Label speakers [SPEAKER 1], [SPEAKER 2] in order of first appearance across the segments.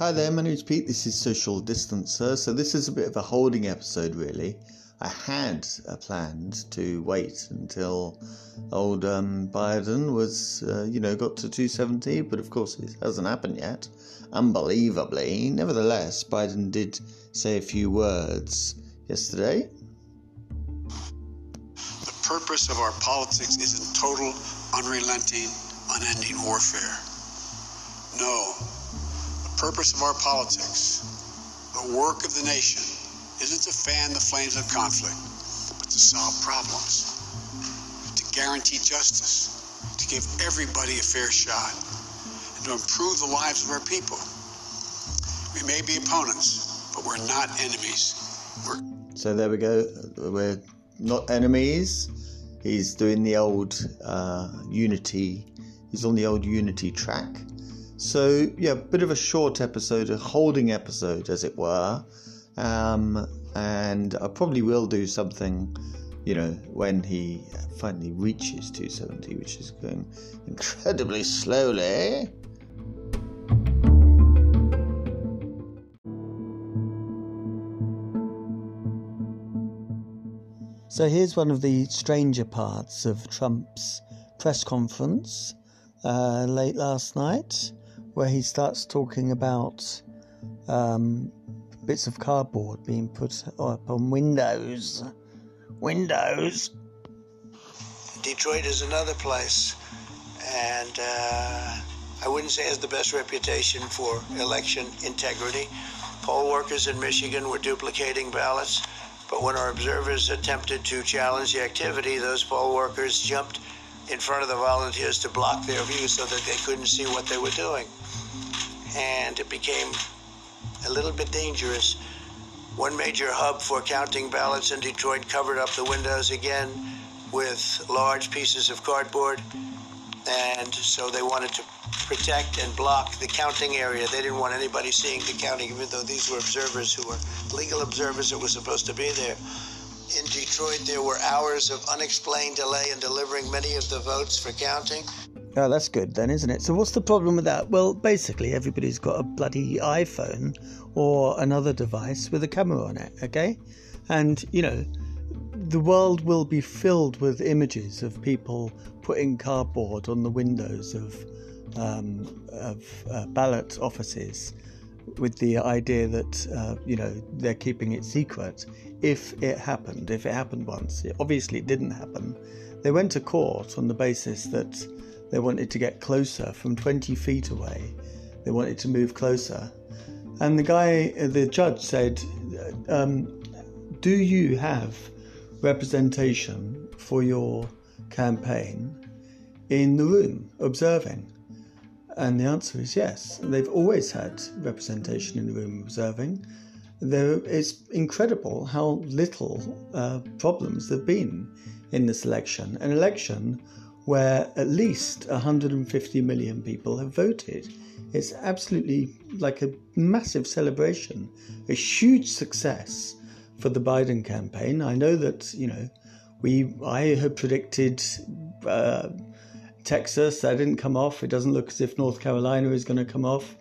[SPEAKER 1] Hi there, my name is Pete. This is Social Distancer. So, this is a bit of a holding episode, really. I had uh, planned to wait until old um, Biden was, uh, you know, got to 270, but of course it hasn't happened yet. Unbelievably. Nevertheless, Biden did say a few words yesterday.
[SPEAKER 2] The purpose of our politics is in total, unrelenting, unending warfare. No, purpose of our politics, the work of the nation, isn't to fan the flames of conflict, but to solve problems, to guarantee justice, to give everybody a fair shot, and to improve the lives of our people. We may be opponents, but we're not enemies. We're
[SPEAKER 1] so there we go. We're not enemies. He's doing the old uh, unity. He's on the old unity track. So, yeah, a bit of a short episode, a holding episode, as it were. Um, and I probably will do something, you know, when he finally reaches 270, which is going incredibly slowly. So here's one of the stranger parts of Trump's press conference uh, late last night where he starts talking about um, bits of cardboard being put up on windows. Windows.
[SPEAKER 3] Detroit is another place, and uh, I wouldn't say has the best reputation for election integrity. Poll workers in Michigan were duplicating ballots, but when our observers attempted to challenge the activity, those poll workers jumped in front of the volunteers to block their view so that they couldn't see what they were doing and it became a little bit dangerous. One major hub for counting ballots in Detroit covered up the windows again with large pieces of cardboard. And so they wanted to protect and block the counting area. They didn't want anybody seeing the counting, even though these were observers who were legal observers that were supposed to be there. In Detroit, there were hours of unexplained delay in delivering many of the votes for counting.
[SPEAKER 1] Oh, that's good then, isn't it? So, what's the problem with that? Well, basically, everybody's got a bloody iPhone or another device with a camera on it, okay? And, you know, the world will be filled with images of people putting cardboard on the windows of, um, of uh, ballot offices with the idea that, uh, you know, they're keeping it secret if it happened, if it happened once. Obviously, it didn't happen. They went to court on the basis that they wanted to get closer from 20 feet away. They wanted to move closer. And the guy, the judge said, um, Do you have representation for your campaign in the room observing? And the answer is yes. They've always had representation in the room observing. There, it's incredible how little uh, problems there have been in this election. An election where at least 150 million people have voted. It's absolutely like a massive celebration, a huge success for the Biden campaign. I know that, you know, we I had predicted uh, Texas, that didn't come off. It doesn't look as if North Carolina is going to come off.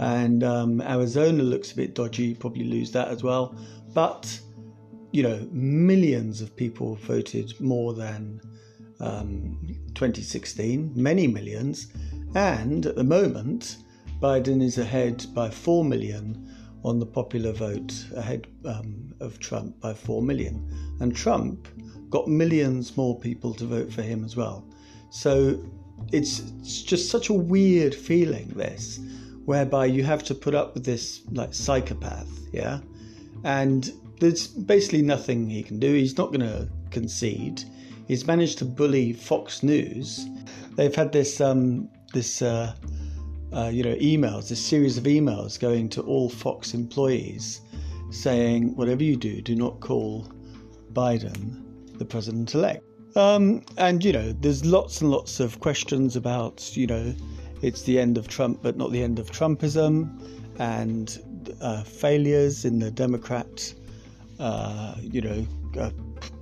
[SPEAKER 1] And um, Arizona looks a bit dodgy, probably lose that as well. But, you know, millions of people voted more than um, 2016, many millions, and at the moment, Biden is ahead by 4 million on the popular vote, ahead um, of Trump by 4 million. And Trump got millions more people to vote for him as well. So it's, it's just such a weird feeling, this, whereby you have to put up with this like psychopath, yeah? And there's basically nothing he can do. He's not going to concede he's managed to bully Fox News. They've had this um, this uh, uh, you know emails, this series of emails going to all Fox employees, saying whatever you do, do not call Biden the president elect. Um, and you know, there's lots and lots of questions about you know, it's the end of Trump, but not the end of Trumpism, and uh, failures in the Democrat, uh, you know, uh,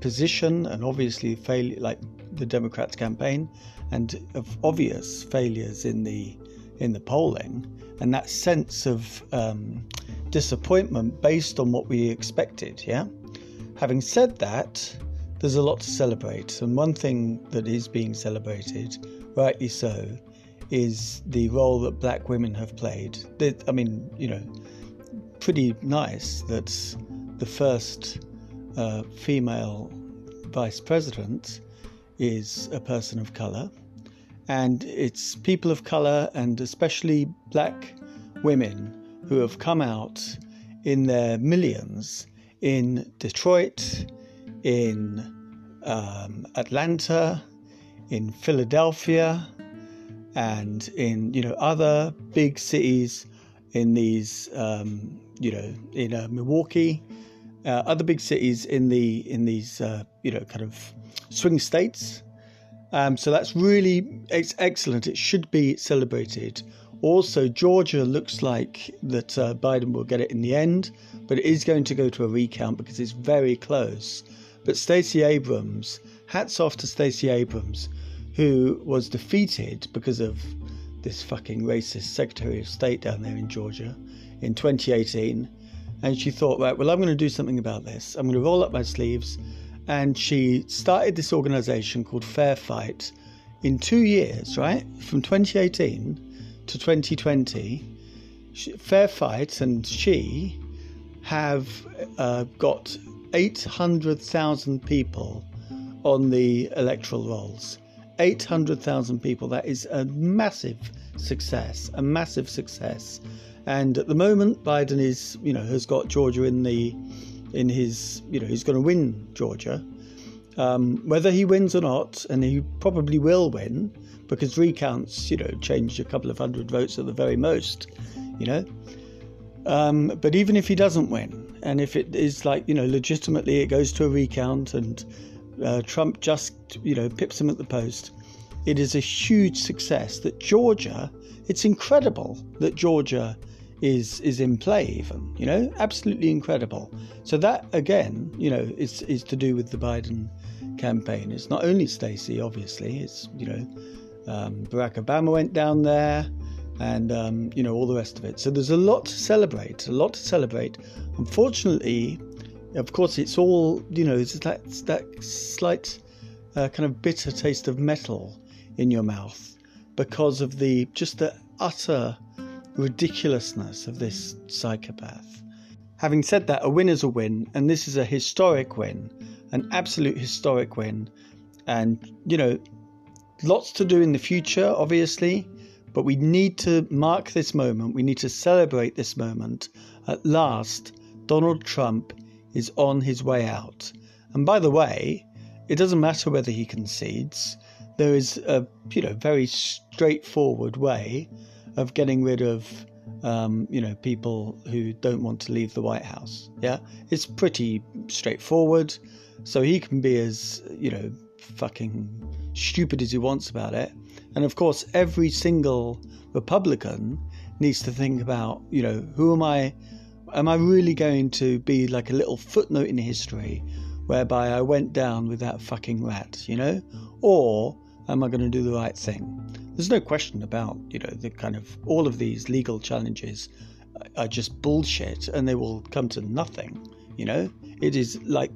[SPEAKER 1] position and obviously failure like the Democrats campaign and obvious failures in the in the polling, and that sense of um, disappointment based on what we expected. Yeah. Having said that, there's a lot to celebrate, and one thing that is being celebrated, rightly so, is the role that black women have played. I mean, you know, pretty nice that the first uh, female vice president is a person of color, and it's people of color and especially black women who have come out in their millions in Detroit, in um, Atlanta, in Philadelphia, and in you know other big cities in these um, you know in uh, Milwaukee, uh, other big cities in the in these uh, you know kind of swing states. Um, so that's really it's excellent. It should be celebrated. Also, Georgia looks like that uh, Biden will get it in the end, but it is going to go to a recount because it's very close. But Stacey Abrams, hats off to Stacey Abrams, who was defeated because of this fucking racist Secretary of State down there in Georgia in 2018. And she thought, right, well, I'm going to do something about this. I'm going to roll up my sleeves. And she started this organization called Fair Fight in two years, right? From 2018 to 2020, Fair Fight and she have uh, got 800,000 people on the electoral rolls. 800,000 people. That is a massive success, a massive success. And at the moment, Biden is, you know, has got Georgia in the, in his, you know, he's going to win Georgia. Um, whether he wins or not, and he probably will win, because recounts, you know, changed a couple of hundred votes at the very most, you know. Um, but even if he doesn't win, and if it is like, you know, legitimately it goes to a recount and uh, Trump just, you know, pips him at the post, it is a huge success that Georgia, it's incredible that Georgia is is in play even you know absolutely incredible so that again you know is is to do with the biden campaign it's not only stacey obviously it's you know um, Barack Obama went down there, and um, you know all the rest of it. So there's a lot to celebrate, a lot to celebrate. Unfortunately, of course, it's all you know. It's that that slight uh, kind of bitter taste of metal in your mouth because of the just the utter ridiculousness of this psychopath. Having said that, a win is a win, and this is a historic win, an absolute historic win. And you know, Lots to do in the future, obviously, but we need to mark this moment. We need to celebrate this moment. At last, Donald Trump is on his way out. And by the way, it doesn't matter whether he concedes. There is a you know very straightforward way of getting rid of um, you know people who don't want to leave the White House. Yeah, it's pretty straightforward. So he can be as you know fucking stupid as he wants about it. And of course, every single Republican needs to think about, you know, who am I? Am I really going to be like a little footnote in history whereby I went down with that fucking rat, you know? Or am I going to do the right thing? There's no question about, you know, the kind of all of these legal challenges are just bullshit and they will come to nothing, you know? It is like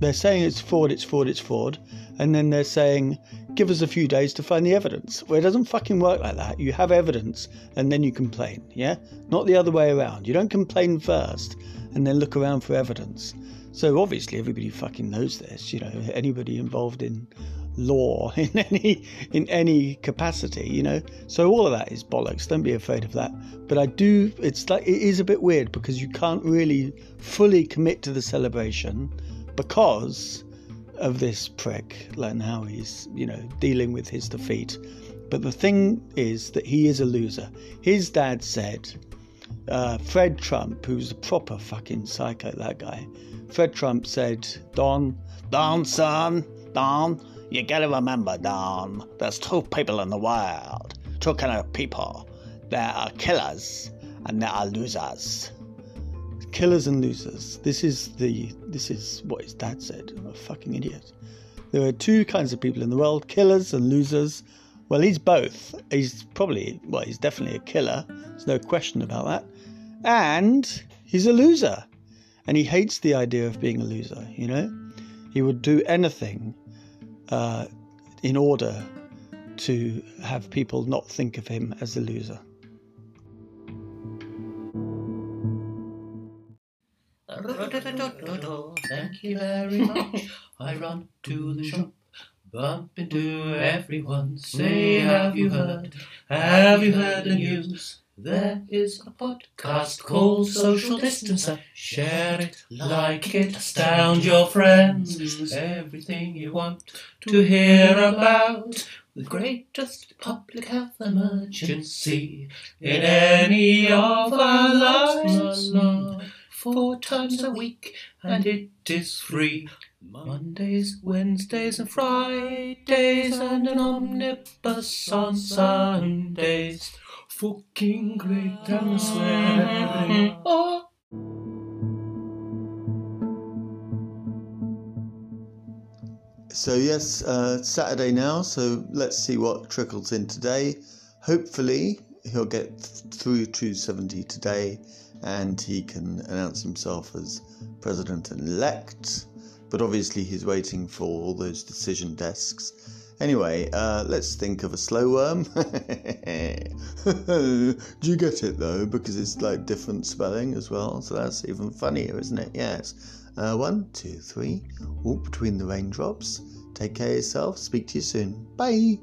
[SPEAKER 1] they're saying it's fraud, it's fraud, it's fraud, and then they're saying, give us a few days to find the evidence. Well, it doesn't fucking work like that. You have evidence and then you complain, yeah? Not the other way around. You don't complain first and then look around for evidence. So obviously everybody fucking knows this, you know, anybody involved in law in any in any capacity, you know. So all of that is bollocks. Don't be afraid of that. But I do it's like it is a bit weird because you can't really fully commit to the celebration because of this prick and how he's, you know, dealing with his defeat. But the thing is that he is a loser. His dad said, uh, Fred Trump, who's a proper fucking psycho, that guy, Fred Trump said, Don, Don, son, Don, you gotta remember, Don, there's two people in the world, two kind of people. There are killers and there are losers killers and losers. This is the this is what his dad said. I'm a fucking idiot. There are two kinds of people in the world: killers and losers. Well, he's both. He's probably, well, he's definitely a killer. There's no question about that. And he's a loser. And he hates the idea of being a loser, you know? He would do anything uh, in order to have people not think of him as a loser.
[SPEAKER 4] Thank you very much. I run to the shop, bump into everyone. Say, have you heard? Have you heard the news? There is a podcast called Social Distancer. Share it, like it, astound your friends. Everything you want to hear about the greatest public health emergency in any of our lives. Four times a week, and it is free. Mondays, Wednesdays, and Fridays, and an omnibus on Sundays. Fucking great and swearing. Oh.
[SPEAKER 1] So, yes, uh, Saturday now, so let's see what trickles in today. Hopefully, he'll get through to 70 today and he can announce himself as president elect. But obviously, he's waiting for all those decision desks. Anyway, uh, let's think of a slow worm. Do you get it though? Because it's like different spelling as well, so that's even funnier, isn't it? Yes. Uh, one, two, three. Walk between the raindrops. Take care of yourself. Speak to you soon. Bye.